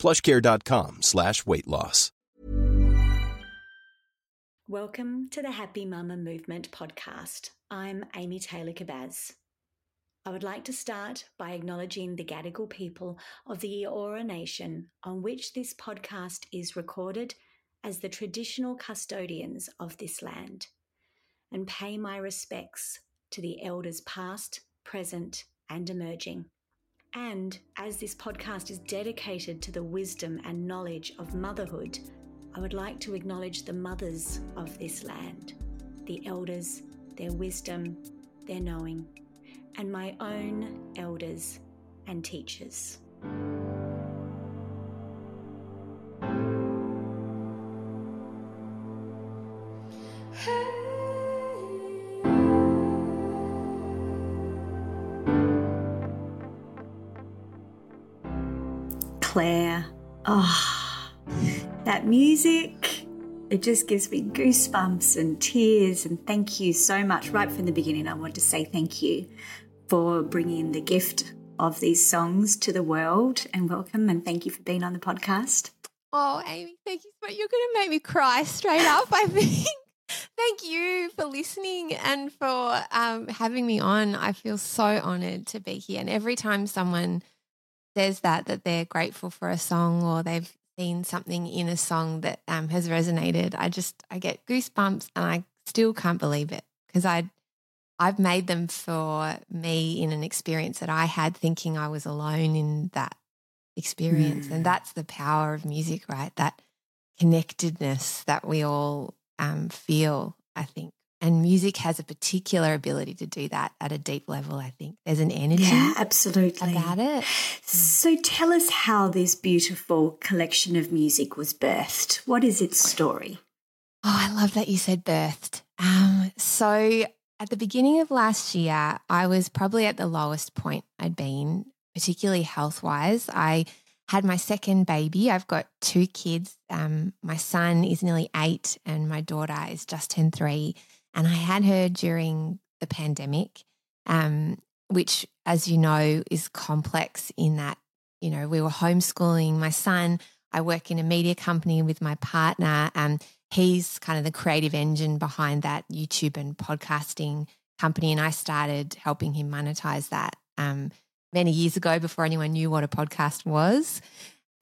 plushcare.com slash weight loss. Welcome to the Happy Mama Movement podcast. I'm Amy Taylor Kabbaz. I would like to start by acknowledging the Gadigal people of the Eora Nation on which this podcast is recorded as the traditional custodians of this land and pay my respects to the elders past, present, and emerging. And as this podcast is dedicated to the wisdom and knowledge of motherhood, I would like to acknowledge the mothers of this land, the elders, their wisdom, their knowing, and my own elders and teachers. Claire. Oh, that music, it just gives me goosebumps and tears. And thank you so much. Right from the beginning, I want to say thank you for bringing the gift of these songs to the world and welcome. And thank you for being on the podcast. Oh, Amy, thank you so much. You're going to make me cry straight up, I think. Thank you for listening and for um, having me on. I feel so honored to be here. And every time someone says that that they're grateful for a song or they've seen something in a song that um, has resonated, I just I get goosebumps and I still can't believe it because I I've made them for me in an experience that I had thinking I was alone in that experience, mm. and that's the power of music, right? That connectedness that we all um, feel. I think and music has a particular ability to do that at a deep level, I think. There's an energy yeah, absolutely. about it. So tell us how this beautiful collection of music was birthed. What is its story? Oh, I love that you said birthed. Um, so at the beginning of last year, I was probably at the lowest point I'd been, particularly health wise. I had my second baby. I've got two kids. Um, my son is nearly eight, and my daughter is just turned three. And I had her during the pandemic, um, which, as you know, is complex in that, you know, we were homeschooling my son. I work in a media company with my partner. and he's kind of the creative engine behind that YouTube and podcasting company. And I started helping him monetize that um, many years ago before anyone knew what a podcast was.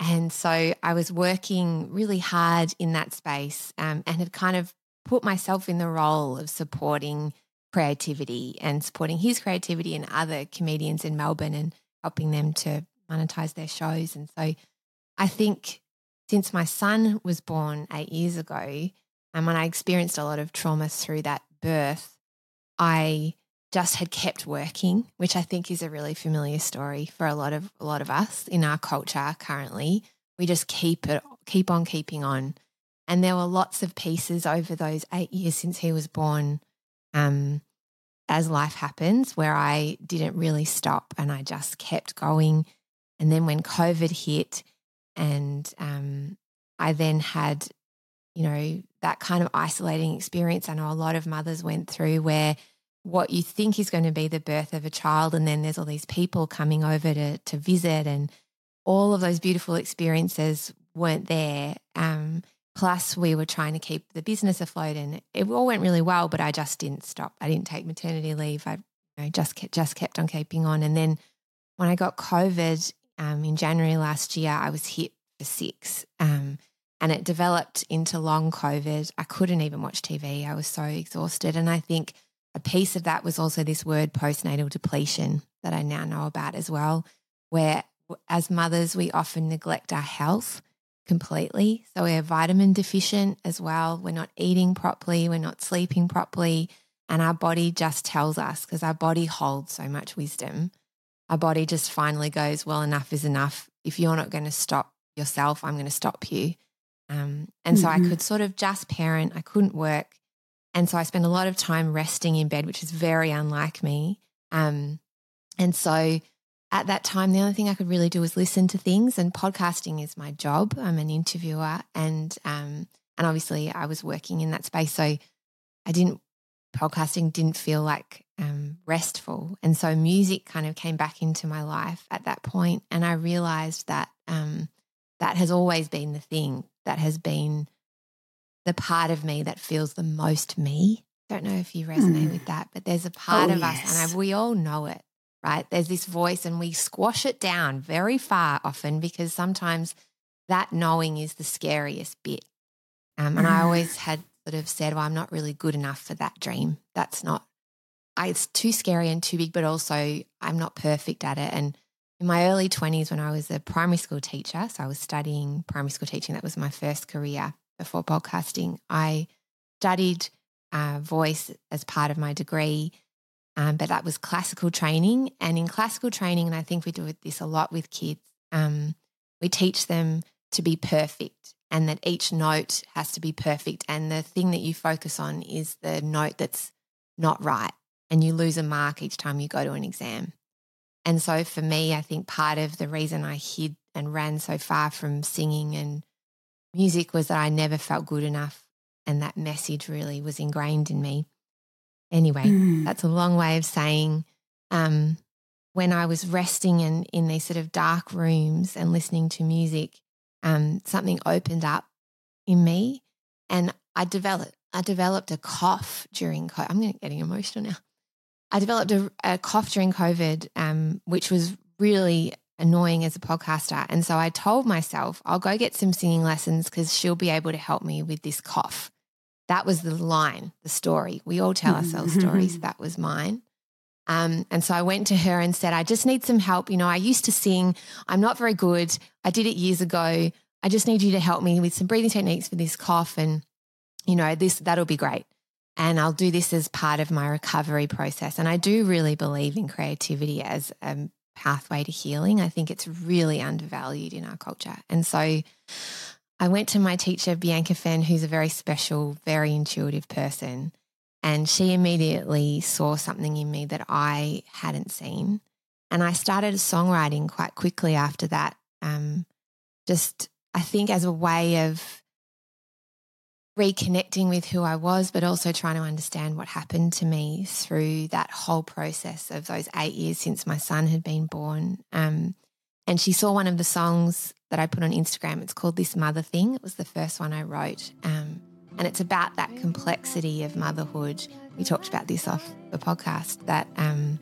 And so I was working really hard in that space um, and had kind of put myself in the role of supporting creativity and supporting his creativity and other comedians in Melbourne and helping them to monetize their shows. And so I think since my son was born eight years ago, and when I experienced a lot of trauma through that birth, I just had kept working, which I think is a really familiar story for a lot of a lot of us in our culture currently. We just keep it keep on keeping on. And there were lots of pieces over those eight years since he was born, um, as life happens, where I didn't really stop and I just kept going. And then when COVID hit, and um, I then had, you know, that kind of isolating experience I know a lot of mothers went through where what you think is going to be the birth of a child, and then there's all these people coming over to, to visit, and all of those beautiful experiences weren't there. Um, Plus, we were trying to keep the business afloat, and it all went really well. But I just didn't stop. I didn't take maternity leave. I you know, just kept, just kept on keeping on. And then when I got COVID um, in January last year, I was hit for six, um, and it developed into long COVID. I couldn't even watch TV. I was so exhausted, and I think a piece of that was also this word postnatal depletion that I now know about as well, where as mothers we often neglect our health completely. So we're vitamin deficient as well. We're not eating properly, we're not sleeping properly. And our body just tells us because our body holds so much wisdom. Our body just finally goes, Well, enough is enough. If you're not going to stop yourself, I'm going to stop you. Um, and mm-hmm. so I mm-hmm. could sort of just parent, I couldn't work. And so I spent a lot of time resting in bed, which is very unlike me. Um, and so at that time, the only thing I could really do was listen to things, and podcasting is my job. I'm an interviewer, and um, and obviously I was working in that space, so I didn't podcasting didn't feel like um, restful, and so music kind of came back into my life at that point, and I realized that um, that has always been the thing that has been the part of me that feels the most me. Don't know if you resonate mm. with that, but there's a part oh, of yes. us, and I, we all know it right? There's this voice, and we squash it down very far often because sometimes that knowing is the scariest bit. Um, and I always had sort of said, well, I'm not really good enough for that dream. That's not, I, it's too scary and too big, but also I'm not perfect at it. And in my early 20s, when I was a primary school teacher, so I was studying primary school teaching, that was my first career before podcasting, I studied uh, voice as part of my degree. Um, but that was classical training. And in classical training, and I think we do this a lot with kids, um, we teach them to be perfect and that each note has to be perfect. And the thing that you focus on is the note that's not right. And you lose a mark each time you go to an exam. And so for me, I think part of the reason I hid and ran so far from singing and music was that I never felt good enough. And that message really was ingrained in me. Anyway, mm. that's a long way of saying um, when I was resting in, in these sort of dark rooms and listening to music, um, something opened up in me and I developed I developed a cough during COVID. I'm getting emotional now. I developed a, a cough during COVID, um, which was really annoying as a podcaster. And so I told myself, I'll go get some singing lessons because she'll be able to help me with this cough. That was the line, the story. We all tell ourselves stories. That was mine. Um, and so I went to her and said, I just need some help. You know, I used to sing. I'm not very good. I did it years ago. I just need you to help me with some breathing techniques for this cough. And, you know, this, that'll be great. And I'll do this as part of my recovery process. And I do really believe in creativity as a pathway to healing. I think it's really undervalued in our culture. And so I went to my teacher, Bianca Fenn, who's a very special, very intuitive person. And she immediately saw something in me that I hadn't seen. And I started songwriting quite quickly after that. Um, just, I think, as a way of reconnecting with who I was, but also trying to understand what happened to me through that whole process of those eight years since my son had been born. Um, and she saw one of the songs that I put on Instagram. It's called This Mother Thing. It was the first one I wrote. Um, and it's about that complexity of motherhood. We talked about this off the podcast that um,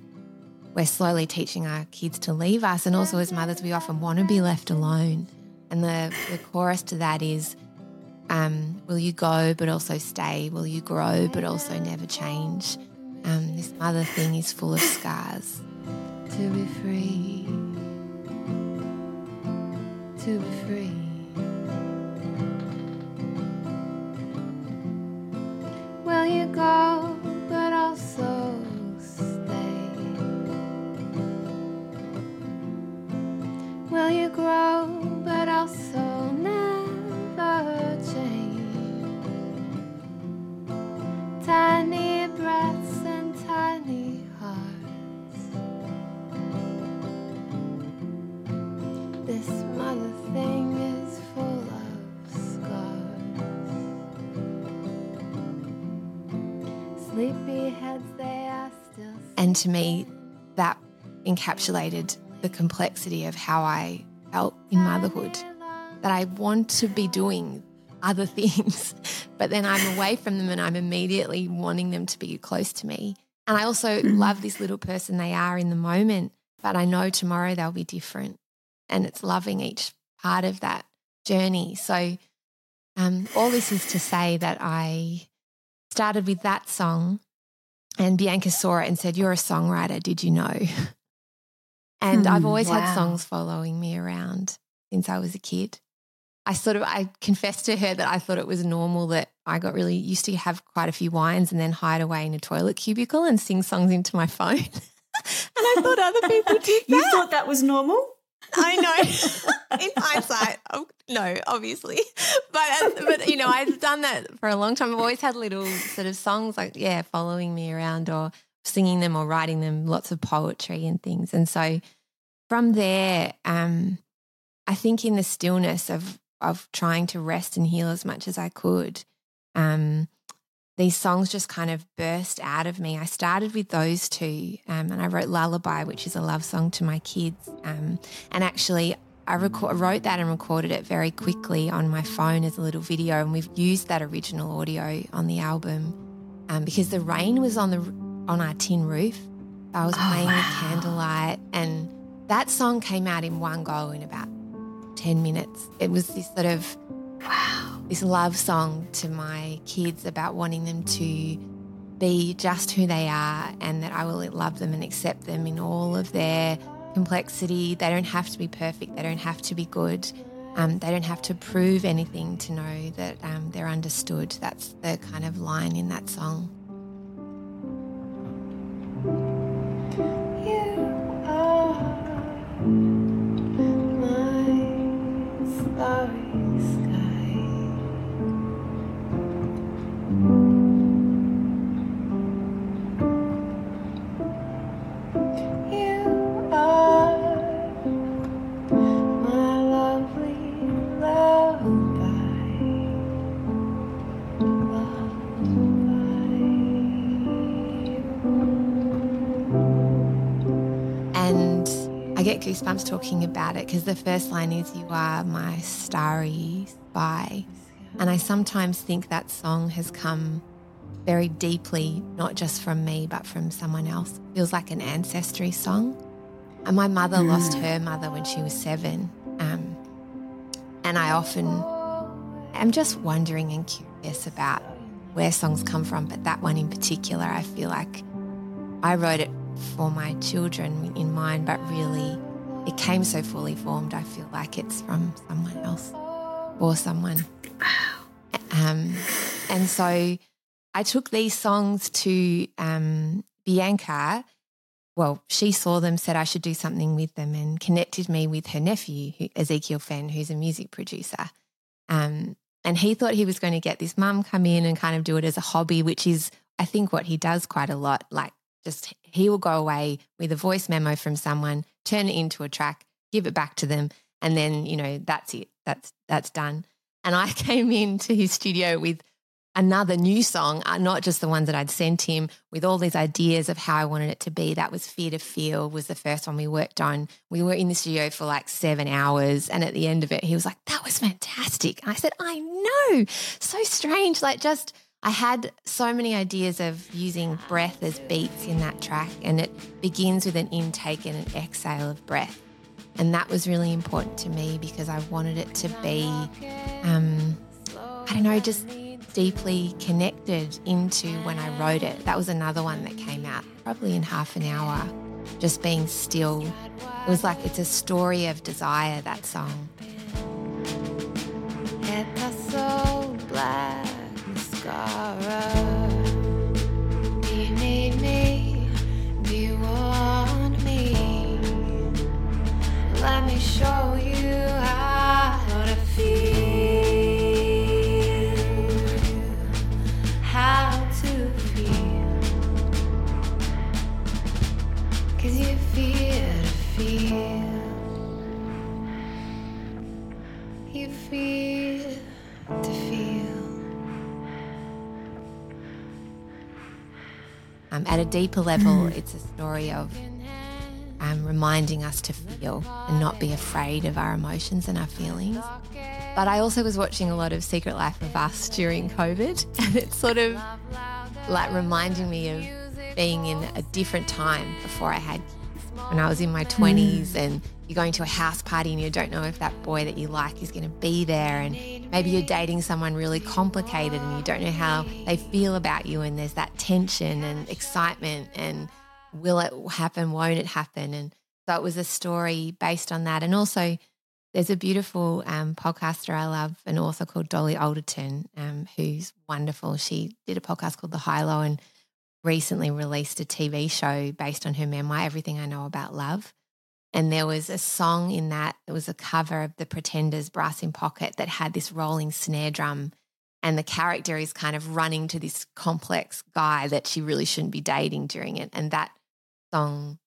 we're slowly teaching our kids to leave us. And also, as mothers, we often want to be left alone. And the, the chorus to that is um, Will you go, but also stay? Will you grow, but also never change? Um, this mother thing is full of scars. To be free to be free. Will you go, And to me, that encapsulated the complexity of how I felt in motherhood. That I want to be doing other things, but then I'm away from them and I'm immediately wanting them to be close to me. And I also mm-hmm. love this little person they are in the moment, but I know tomorrow they'll be different. And it's loving each part of that journey. So, um, all this is to say that I started with that song, and Bianca saw it and said, You're a songwriter, did you know? and hmm, I've always wow. had songs following me around since I was a kid. I sort of I confessed to her that I thought it was normal that I got really used to have quite a few wines and then hide away in a toilet cubicle and sing songs into my phone. and I thought other people did that. You thought that was normal? I know. In hindsight, oh, no, obviously, but uh, but you know, I've done that for a long time. I've always had little sort of songs like yeah, following me around or singing them or writing them, lots of poetry and things. And so from there, um, I think in the stillness of of trying to rest and heal as much as I could, um, these songs just kind of burst out of me. I started with those two, um, and I wrote Lullaby, which is a love song to my kids. Um, and actually, I record, wrote that and recorded it very quickly on my phone as a little video, and we've used that original audio on the album um, because the rain was on the on our tin roof. I was oh, playing wow. with candlelight, and that song came out in one go in about ten minutes. It was this sort of wow, this love song to my kids about wanting them to be just who they are, and that I will love them and accept them in all of their complexity. They don't have to be perfect, they don't have to be good. Um, they don't have to prove anything to know that um, they're understood. That's the kind of line in that song. Goosebumps talking about it because the first line is, You are my starry spy. And I sometimes think that song has come very deeply, not just from me, but from someone else. It feels like an ancestry song. And my mother mm. lost her mother when she was seven. Um, and I often am just wondering and curious about where songs come from, but that one in particular, I feel like I wrote it for my children in mind, but really it came so fully formed. I feel like it's from someone else or someone. Um, and so I took these songs to um, Bianca. Well, she saw them, said I should do something with them, and connected me with her nephew, Ezekiel Fenn, who's a music producer. Um, and he thought he was going to get this mum come in and kind of do it as a hobby, which is, I think, what he does quite a lot. Like, just he will go away with a voice memo from someone, turn it into a track, give it back to them, and then, you know, that's it. That's that's done. And I came into his studio with another new song, uh, not just the ones that I'd sent him, with all these ideas of how I wanted it to be. That was Fear to Feel was the first one we worked on. We were in the studio for like seven hours. And at the end of it, he was like, that was fantastic. And I said, I know. So strange. Like just I had so many ideas of using breath as beats in that track, and it begins with an intake and an exhale of breath. And that was really important to me because I wanted it to be, um, I don't know, just deeply connected into when I wrote it. That was another one that came out probably in half an hour, just being still. It was like it's a story of desire, that song. Show Um, at a deeper level, mm. it's a story of um, reminding us to feel and not be afraid of our emotions and our feelings. But I also was watching a lot of Secret Life of Us during COVID, and it's sort of like reminding me of being in a different time before I had kids. When I was in my 20s mm. and you're going to a house party and you don't know if that boy that you like is going to be there and maybe you're dating someone really complicated and you don't know how they feel about you and there's that tension and excitement and will it happen won't it happen and so it was a story based on that and also there's a beautiful um, podcaster I love, an author called Dolly Alderton, um, who's wonderful. She did a podcast called The High Low and recently released a TV show based on her memoir, Everything I Know About Love. And there was a song in that, it was a cover of The Pretenders' Brass in Pocket that had this rolling snare drum. And the character is kind of running to this complex guy that she really shouldn't be dating during it. And that song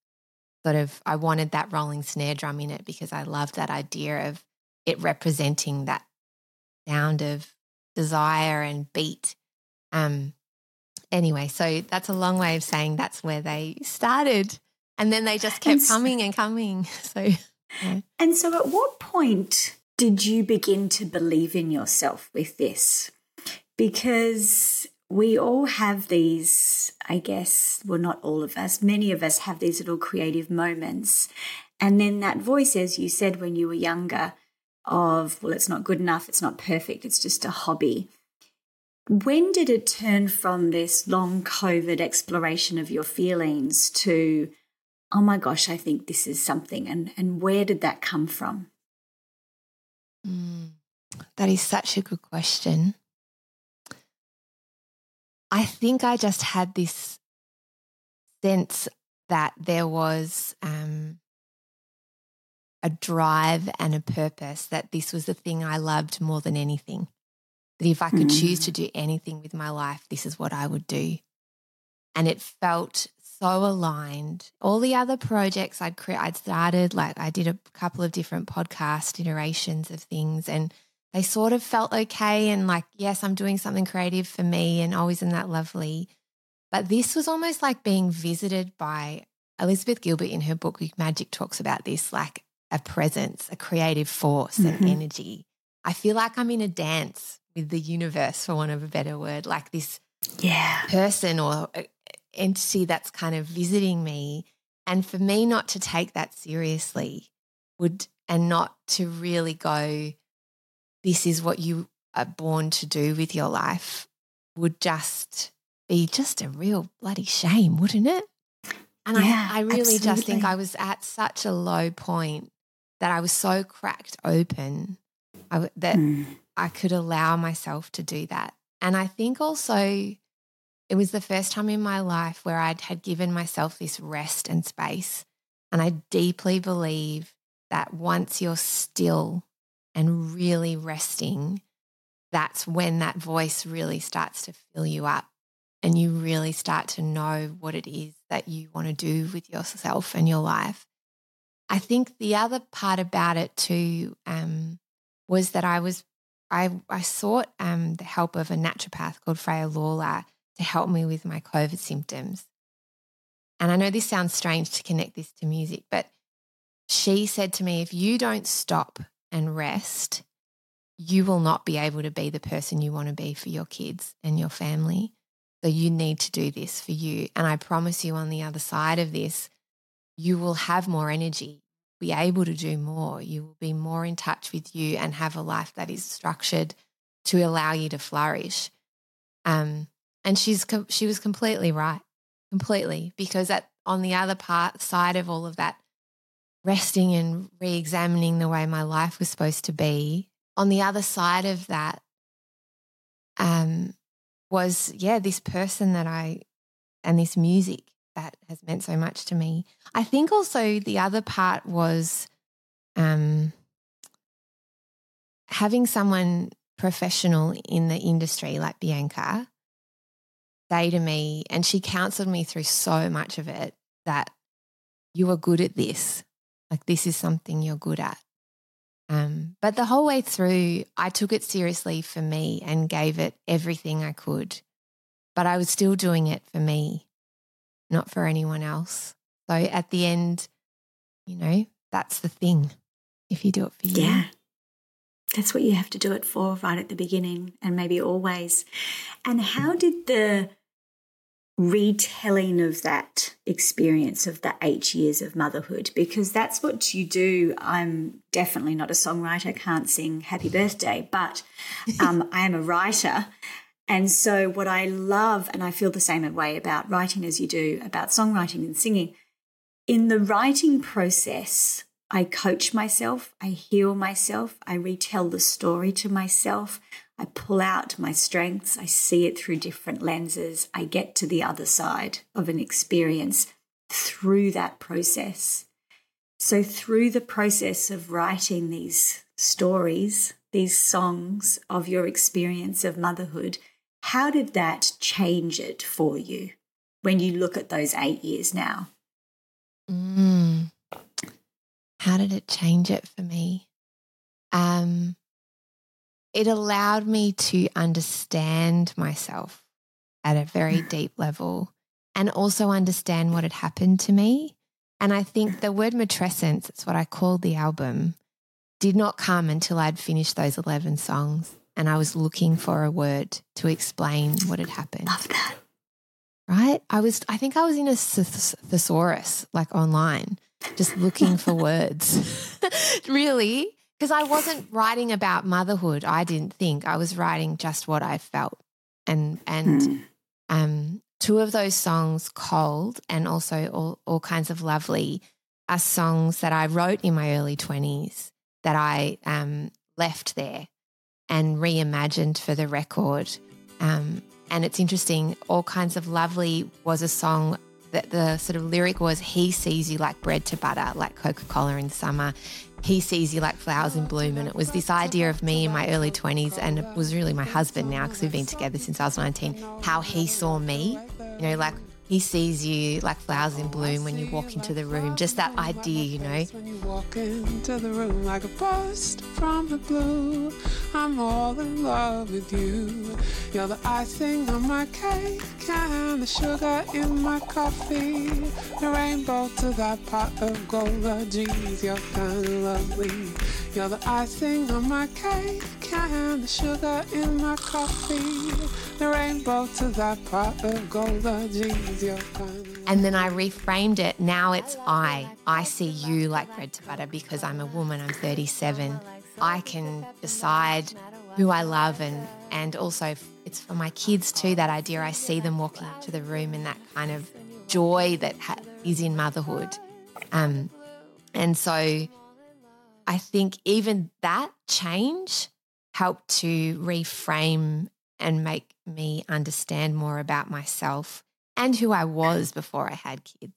sort of, I wanted that rolling snare drum in it because I love that idea of it representing that sound of desire and beat. Um, anyway, so that's a long way of saying that's where they started. And then they just kept and coming and coming. So, yeah. and so at what point did you begin to believe in yourself with this? Because we all have these, I guess, well, not all of us, many of us have these little creative moments. And then that voice, as you said when you were younger, of, well, it's not good enough, it's not perfect, it's just a hobby. When did it turn from this long COVID exploration of your feelings to, oh my gosh, I think this is something? And, and where did that come from? Mm, that is such a good question. I think I just had this sense that there was um, a drive and a purpose that this was the thing I loved more than anything. That if I could mm. choose to do anything with my life, this is what I would do. And it felt so aligned. All the other projects I'd cre- I'd started, like I did a couple of different podcast iterations of things, and they sort of felt okay. And like, yes, I'm doing something creative for me, and always in that lovely. But this was almost like being visited by Elizabeth Gilbert in her book Magic talks about this, like a presence, a creative force, mm-hmm. an energy. I feel like I'm in a dance with the universe, for want of a better word, like this yeah. person or uh, entity that's kind of visiting me. And for me not to take that seriously would, and not to really go, this is what you are born to do with your life, would just be just a real bloody shame, wouldn't it? And yeah, I, I really absolutely. just think I was at such a low point that I was so cracked open I, that mm. I could allow myself to do that. And I think also it was the first time in my life where I'd had given myself this rest and space. And I deeply believe that once you're still and really resting, that's when that voice really starts to fill you up and you really start to know what it is that you want to do with yourself and your life. I think the other part about it too um, was that I was I I sought um, the help of a naturopath called Freya Lawler to help me with my COVID symptoms. And I know this sounds strange to connect this to music, but she said to me, if you don't stop and rest, you will not be able to be the person you want to be for your kids and your family. So you need to do this for you. And I promise you, on the other side of this, you will have more energy, be able to do more. You will be more in touch with you and have a life that is structured to allow you to flourish. Um, and she's she was completely right, completely because at on the other part side of all of that, resting and re-examining the way my life was supposed to be. On the other side of that, um, was yeah this person that I and this music that has meant so much to me. I think also the other part was um, having someone professional in the industry like Bianca say to me, and she counseled me through so much of it that you are good at this. Like, this is something you're good at. Um, but the whole way through, I took it seriously for me and gave it everything I could. But I was still doing it for me not for anyone else. So at the end, you know, that's the thing. If you do it for you. Yeah. That's what you have to do it for right at the beginning and maybe always. And how did the retelling of that experience of the eight years of motherhood because that's what you do. I'm definitely not a songwriter, can't sing happy birthday, but um, I am a writer. And so, what I love, and I feel the same way about writing as you do about songwriting and singing, in the writing process, I coach myself, I heal myself, I retell the story to myself, I pull out my strengths, I see it through different lenses, I get to the other side of an experience through that process. So, through the process of writing these stories, these songs of your experience of motherhood, how did that change it for you when you look at those eight years now? Mm. How did it change it for me? Um, it allowed me to understand myself at a very mm. deep level and also understand what had happened to me. And I think the word matrescence, it's what I called the album, did not come until I'd finished those 11 songs and I was looking for a word to explain what had happened. Love that. Right? I was, I think I was in a thesaurus, like online, just looking for words. really? Because I wasn't writing about motherhood, I didn't think. I was writing just what I felt. And, and, mm. um, two of those songs, Cold and also all, all kinds of lovely, are songs that I wrote in my early 20s that I um, left there and reimagined for the record. Um, and it's interesting, All Kinds of Lovely was a song that the sort of lyric was He sees you like bread to butter, like Coca Cola in summer. He sees you like flowers in bloom. And it was this idea of me in my early 20s, and it was really my husband now because we've been together since I was 19, how he saw me, you know, like he sees you like flowers in oh, bloom when you walk into the room. Just that idea, you know. When you walk into the room like a burst from the blue, I'm all in love with you. You're the icing on my cake and the sugar in my coffee. The rainbow to that pot of gold. Oh, geez, you're kind of lovely. You're the icing on my cake and the sugar in my coffee. The rainbow to of gold. Kind and then I reframed it. Now it's I. I see you like bread to butter because I'm a woman. I'm 37. I can decide who I love and and also it's for my kids too. That idea. I see them walking into the room and that kind of joy that ha- is in motherhood. Um, and so I think even that change helped to reframe and make me understand more about myself and who I was before I had kids.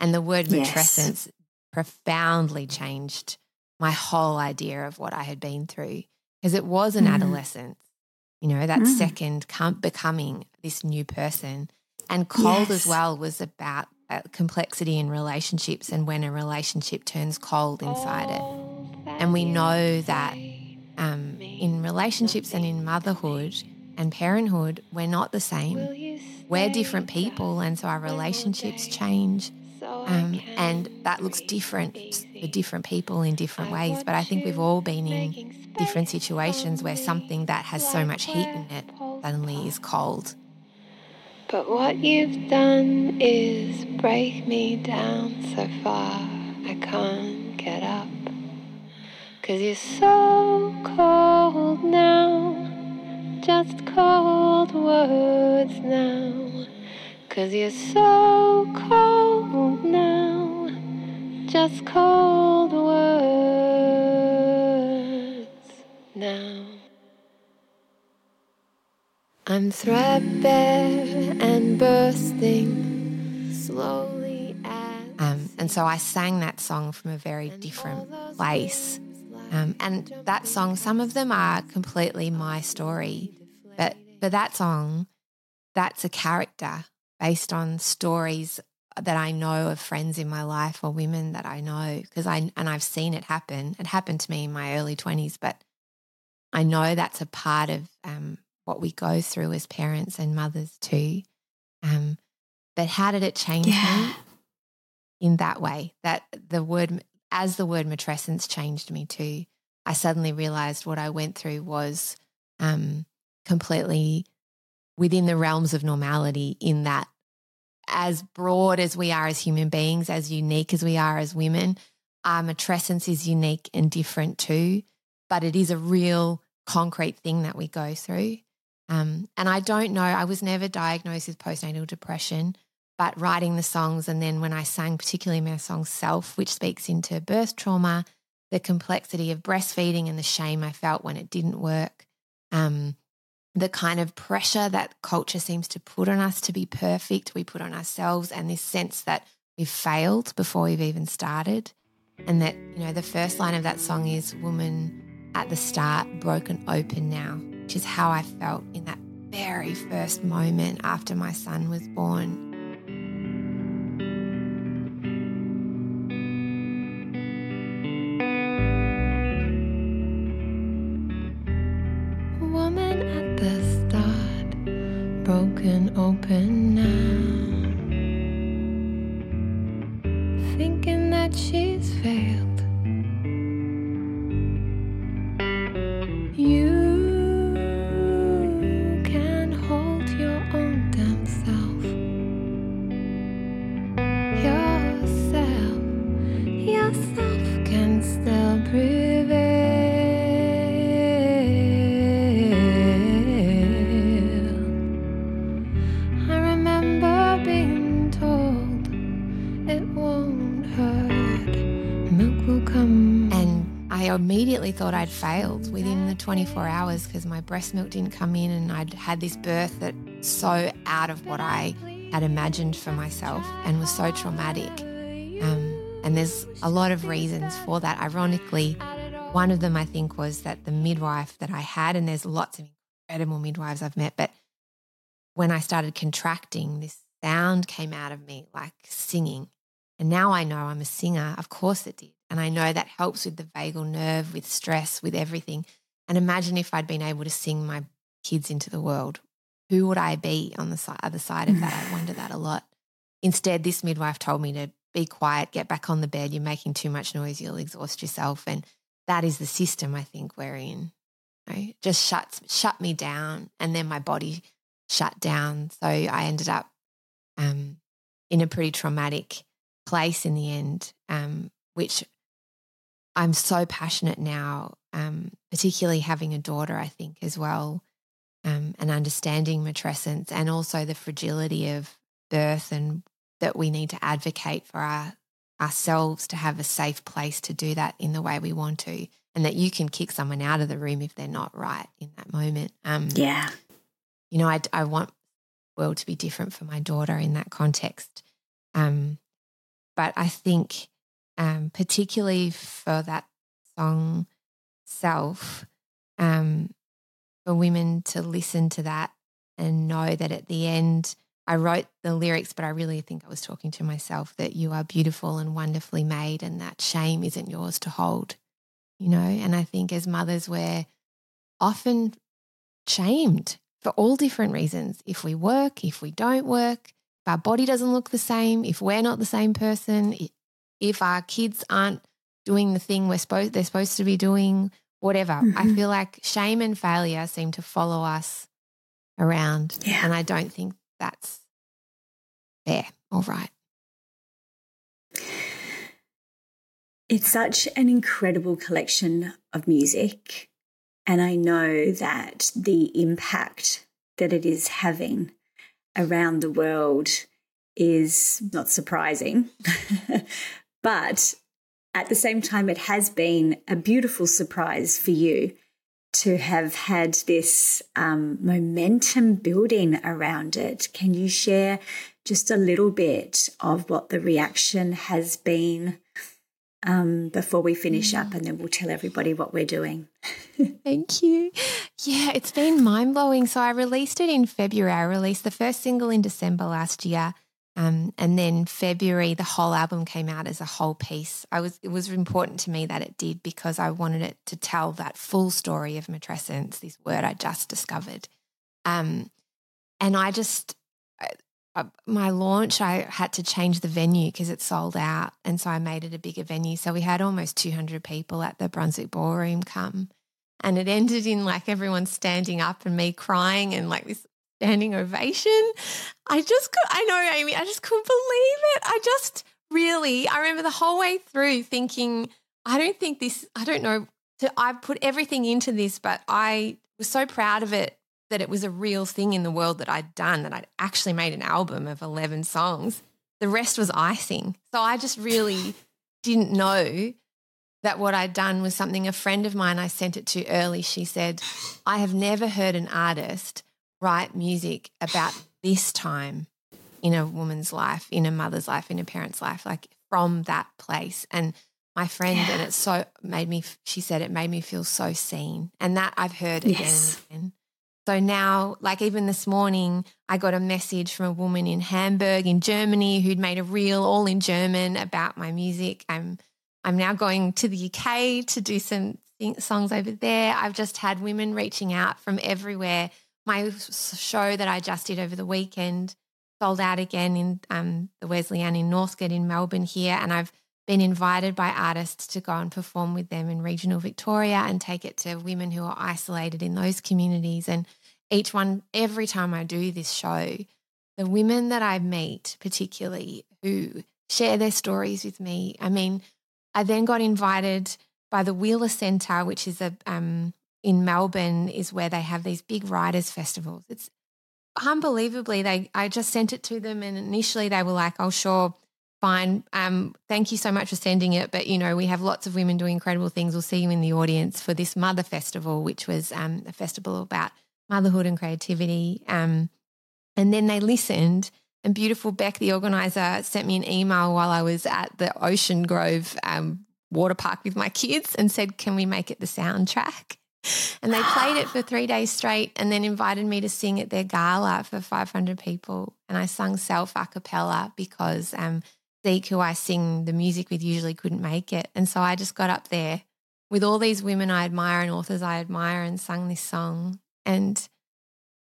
And the word matrescence yes. profoundly changed my whole idea of what I had been through because it was an mm. adolescence, you know, that mm. second com- becoming this new person. And cold yes. as well was about uh, complexity in relationships and when a relationship turns cold inside it. And we know that um, in relationships and in motherhood and parenthood, we're not the same. We're different people, and so our relationships change. Um, and that looks different for different people in different ways. But I think we've all been in different situations where something that has so much heat in it suddenly is cold. But what you've done is break me down so far I can't get up. Cause you're so cold now, just cold words now. Cause you're so cold now, just cold words now. I'm threadbare and bursting slowly. Um, and so I sang that song from a very different place. Um, and that song, some of them are completely my story, but for that song, that's a character based on stories that I know of friends in my life or women that I know because I and I've seen it happen. It happened to me in my early twenties, but I know that's a part of um, what we go through as parents and mothers too. Um, but how did it change yeah. me in that way? That the word, as the word matrescence changed me too, I suddenly realized what I went through was um, completely within the realms of normality, in that as broad as we are as human beings, as unique as we are as women, our matrescence is unique and different too. But it is a real concrete thing that we go through. Um, and I don't know, I was never diagnosed with postnatal depression, but writing the songs, and then when I sang, particularly my song Self, which speaks into birth trauma, the complexity of breastfeeding and the shame I felt when it didn't work, um, the kind of pressure that culture seems to put on us to be perfect, we put on ourselves, and this sense that we've failed before we've even started. And that, you know, the first line of that song is Woman at the start, broken open now, which is how I felt in that very first moment after my son was born. 24 hours because my breast milk didn't come in and I'd had this birth that so out of what I had imagined for myself and was so traumatic. Um, and there's a lot of reasons for that. Ironically, one of them I think was that the midwife that I had, and there's lots of incredible midwives I've met, but when I started contracting, this sound came out of me like singing. And now I know I'm a singer. Of course it did. And I know that helps with the vagal nerve, with stress, with everything. And imagine if I'd been able to sing my kids into the world. Who would I be on the other side of that? I wonder that a lot. Instead, this midwife told me to be quiet, get back on the bed. You're making too much noise. You'll exhaust yourself. And that is the system I think we're in. Right? Just shuts shut me down, and then my body shut down. So I ended up um, in a pretty traumatic place in the end, um, which I'm so passionate now, um, particularly having a daughter, I think, as well, um, and understanding matrescence and also the fragility of birth and that we need to advocate for our ourselves to have a safe place to do that in the way we want to and that you can kick someone out of the room if they're not right in that moment um, Yeah. you know, I, I want the world to be different for my daughter in that context. Um, but I think, um, particularly for that song self, um, for women to listen to that and know that at the end, I wrote the lyrics, but I really think I was talking to myself that you are beautiful and wonderfully made, and that shame isn't yours to hold, you know. And I think as mothers, we're often shamed for all different reasons. If we work, if we don't work, if our body doesn't look the same, if we're not the same person, if our kids aren't doing the thing we're supposed they're supposed to be doing, whatever. I Mhm. feel like shame and failure seem to follow us around. Yeah. And I don't think that's fair All right. It's such an incredible collection of music. And I know that the impact that it is having around the world is not surprising. but at the same time, it has been a beautiful surprise for you to have had this um, momentum building around it. Can you share just a little bit of what the reaction has been um, before we finish up, and then we'll tell everybody what we're doing. Thank you. Yeah, it's been mind blowing. So I released it in February. I released the first single in December last year. Um, and then February, the whole album came out as a whole piece. I was it was important to me that it did because I wanted it to tell that full story of matrescence, this word I just discovered. Um, and I just I, I- my launch, I had to change the venue because it sold out, and so I made it a bigger venue. So we had almost 200 people at the Brunswick Ballroom come, and it ended in like everyone standing up and me crying and like this standing ovation. I just could, I know, Amy, I just couldn't believe it. I just really, I remember the whole way through thinking, I don't think this, I don't know, to, I put everything into this, but I was so proud of it that it was a real thing in the world that I'd done, that I'd actually made an album of 11 songs. The rest was icing. So I just really didn't know that what I'd done was something a friend of mine I sent it to early. She said, I have never heard an artist write music about this time in a woman's life, in a mother's life, in a parent's life, like from that place. And my friend, yeah. and it so made me. She said it made me feel so seen, and that I've heard again and again. So now, like even this morning, I got a message from a woman in Hamburg, in Germany, who'd made a reel all in German about my music. I'm I'm now going to the UK to do some songs over there. I've just had women reaching out from everywhere. My show that I just did over the weekend sold out again in um, the Wesley Anne in Northcote in Melbourne here, and I've been invited by artists to go and perform with them in regional Victoria and take it to women who are isolated in those communities. And each one, every time I do this show, the women that I meet, particularly who share their stories with me, I mean, I then got invited by the Wheeler Centre, which is a um, in Melbourne, is where they have these big writers' festivals. It's unbelievably they. I just sent it to them, and initially they were like, "Oh, sure." fine. Um, thank you so much for sending it. But, you know, we have lots of women doing incredible things. We'll see you in the audience for this Mother Festival, which was um, a festival about motherhood and creativity. Um, and then they listened. And beautiful Beck, the organizer, sent me an email while I was at the Ocean Grove um, water park with my kids and said, Can we make it the soundtrack? And they played it for three days straight and then invited me to sing at their gala for 500 people. And I sung self a cappella because um, Zeke, who I sing the music with, usually couldn't make it. And so I just got up there with all these women I admire and authors I admire and sung this song. And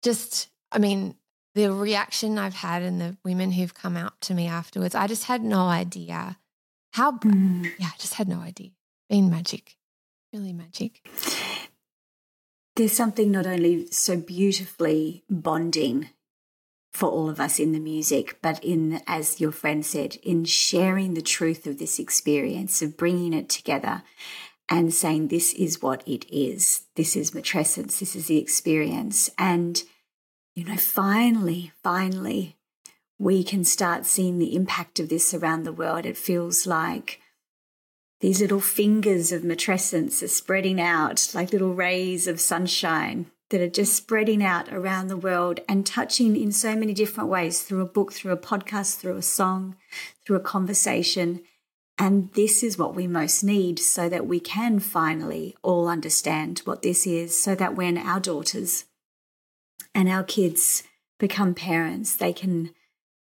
just, I mean, the reaction I've had and the women who've come out to me afterwards, I just had no idea how, mm. yeah, I just had no idea. Been magic, really magic. There's something not only so beautifully bonding for all of us in the music, but in, as your friend said, in sharing the truth of this experience, of bringing it together and saying, this is what it is. This is matrescence. This is the experience. And, you know, finally, finally, we can start seeing the impact of this around the world. It feels like these little fingers of matrescence are spreading out like little rays of sunshine that are just spreading out around the world and touching in so many different ways through a book, through a podcast, through a song, through a conversation. And this is what we most need so that we can finally all understand what this is, so that when our daughters and our kids become parents, they can,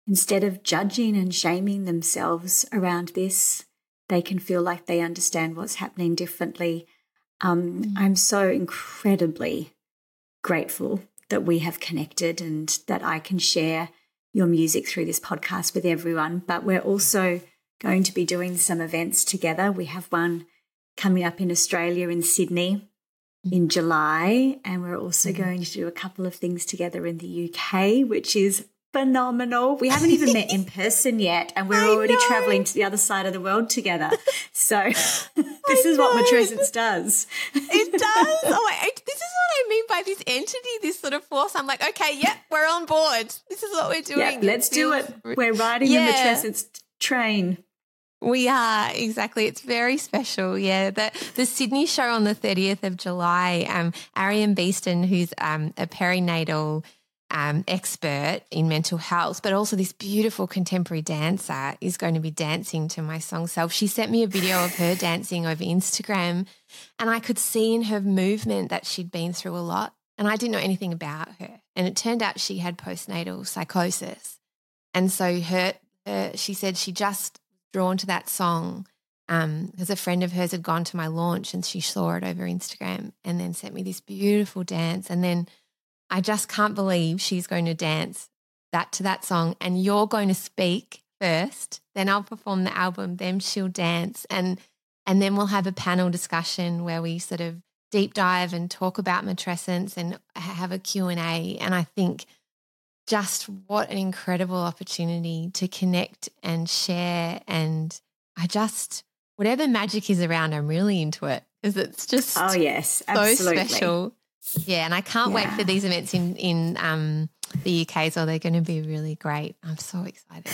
instead of judging and shaming themselves around this, they can feel like they understand what's happening differently. Um, mm. I'm so incredibly grateful that we have connected and that I can share your music through this podcast with everyone. But we're also going to be doing some events together. We have one coming up in Australia in Sydney in July, and we're also mm-hmm. going to do a couple of things together in the UK, which is phenomenal. We haven't even met in person yet, and we're I already know. traveling to the other side of the world together. So this is what Matrescence does. It does. Oh, this is what I mean by this entity, this sort of force. I'm like, okay, yep, we're on board. This is what we're doing. Yep, let's do it. We're riding yeah. the Matrescence train. We are exactly. It's very special. Yeah, the the Sydney show on the thirtieth of July. Um, Ariane Beeston, who's um, a perinatal um, expert in mental health, but also this beautiful contemporary dancer is going to be dancing to my song Self. She sent me a video of her dancing over Instagram, and I could see in her movement that she'd been through a lot. And I didn't know anything about her. And it turned out she had postnatal psychosis. And so her, she said she just drawn to that song because um, a friend of hers had gone to my launch and she saw it over Instagram and then sent me this beautiful dance. And then I just can't believe she's going to dance that to that song and you're going to speak first, then I'll perform the album, then she'll dance and and then we'll have a panel discussion where we sort of deep dive and talk about matrescence and have a Q&A and I think just what an incredible opportunity to connect and share and I just whatever magic is around I'm really into it because it's just oh yes absolutely. so special yeah, and I can't yeah. wait for these events in in um, the UK. So they're going to be really great. I'm so excited.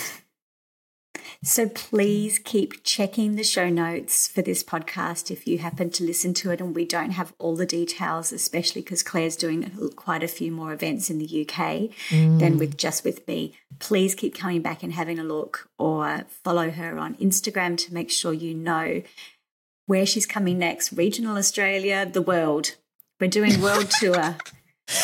So please keep checking the show notes for this podcast if you happen to listen to it and we don't have all the details, especially because Claire's doing quite a few more events in the UK mm. than with just with me. Please keep coming back and having a look or follow her on Instagram to make sure you know where she's coming next. Regional Australia, the world. We're doing world tour.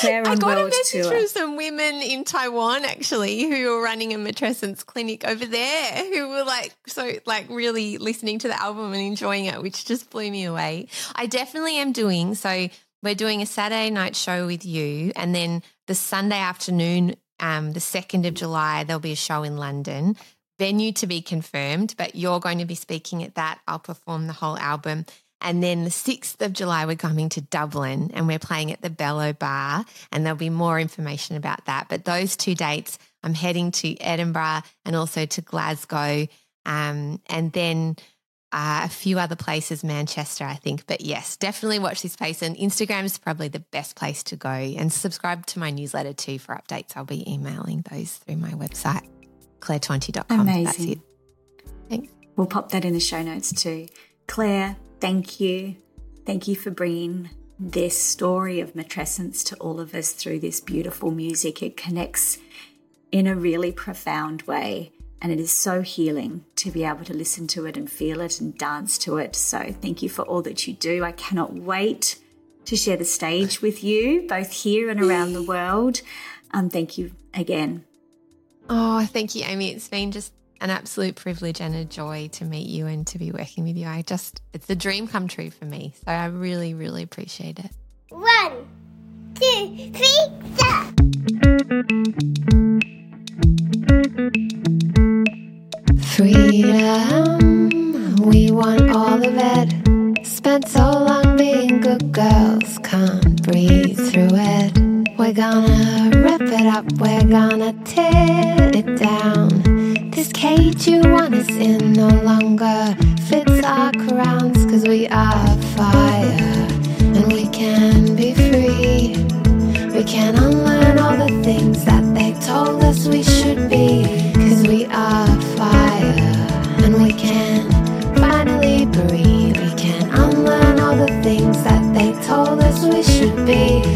Claire I got a message tour. from some women in Taiwan actually who were running a matrescence clinic over there who were like so like really listening to the album and enjoying it, which just blew me away. I definitely am doing so. We're doing a Saturday night show with you, and then the Sunday afternoon, um, the second of July, there'll be a show in London. Venue to be confirmed, but you're going to be speaking at that. I'll perform the whole album. And then the 6th of July, we're coming to Dublin and we're playing at the Bello Bar. And there'll be more information about that. But those two dates, I'm heading to Edinburgh and also to Glasgow. Um, and then uh, a few other places, Manchester, I think. But yes, definitely watch this space. And Instagram is probably the best place to go. And subscribe to my newsletter too for updates. I'll be emailing those through my website, clairetonti.com. Amazing. That's it. Thanks. We'll pop that in the show notes too. Claire, Thank you. Thank you for bringing this story of matrescence to all of us through this beautiful music. It connects in a really profound way, and it is so healing to be able to listen to it and feel it and dance to it. So, thank you for all that you do. I cannot wait to share the stage with you, both here and around the world. Um, thank you again. Oh, thank you, Amy. It's been just an absolute privilege and a joy to meet you and to be working with you. I just, it's a dream come true for me. So I really, really appreciate it. One, two, three, stop. Freedom, we want all of it. Spent so long being good girls, can't breathe through it. We're gonna rip it up, we're gonna tear it down. This cage you want us in no longer fits our crowns, cause we are fire and we can be free. We can unlearn all the things that they told us we should be, cause we are fire and we can finally breathe. We can unlearn all the things that they told us we should be.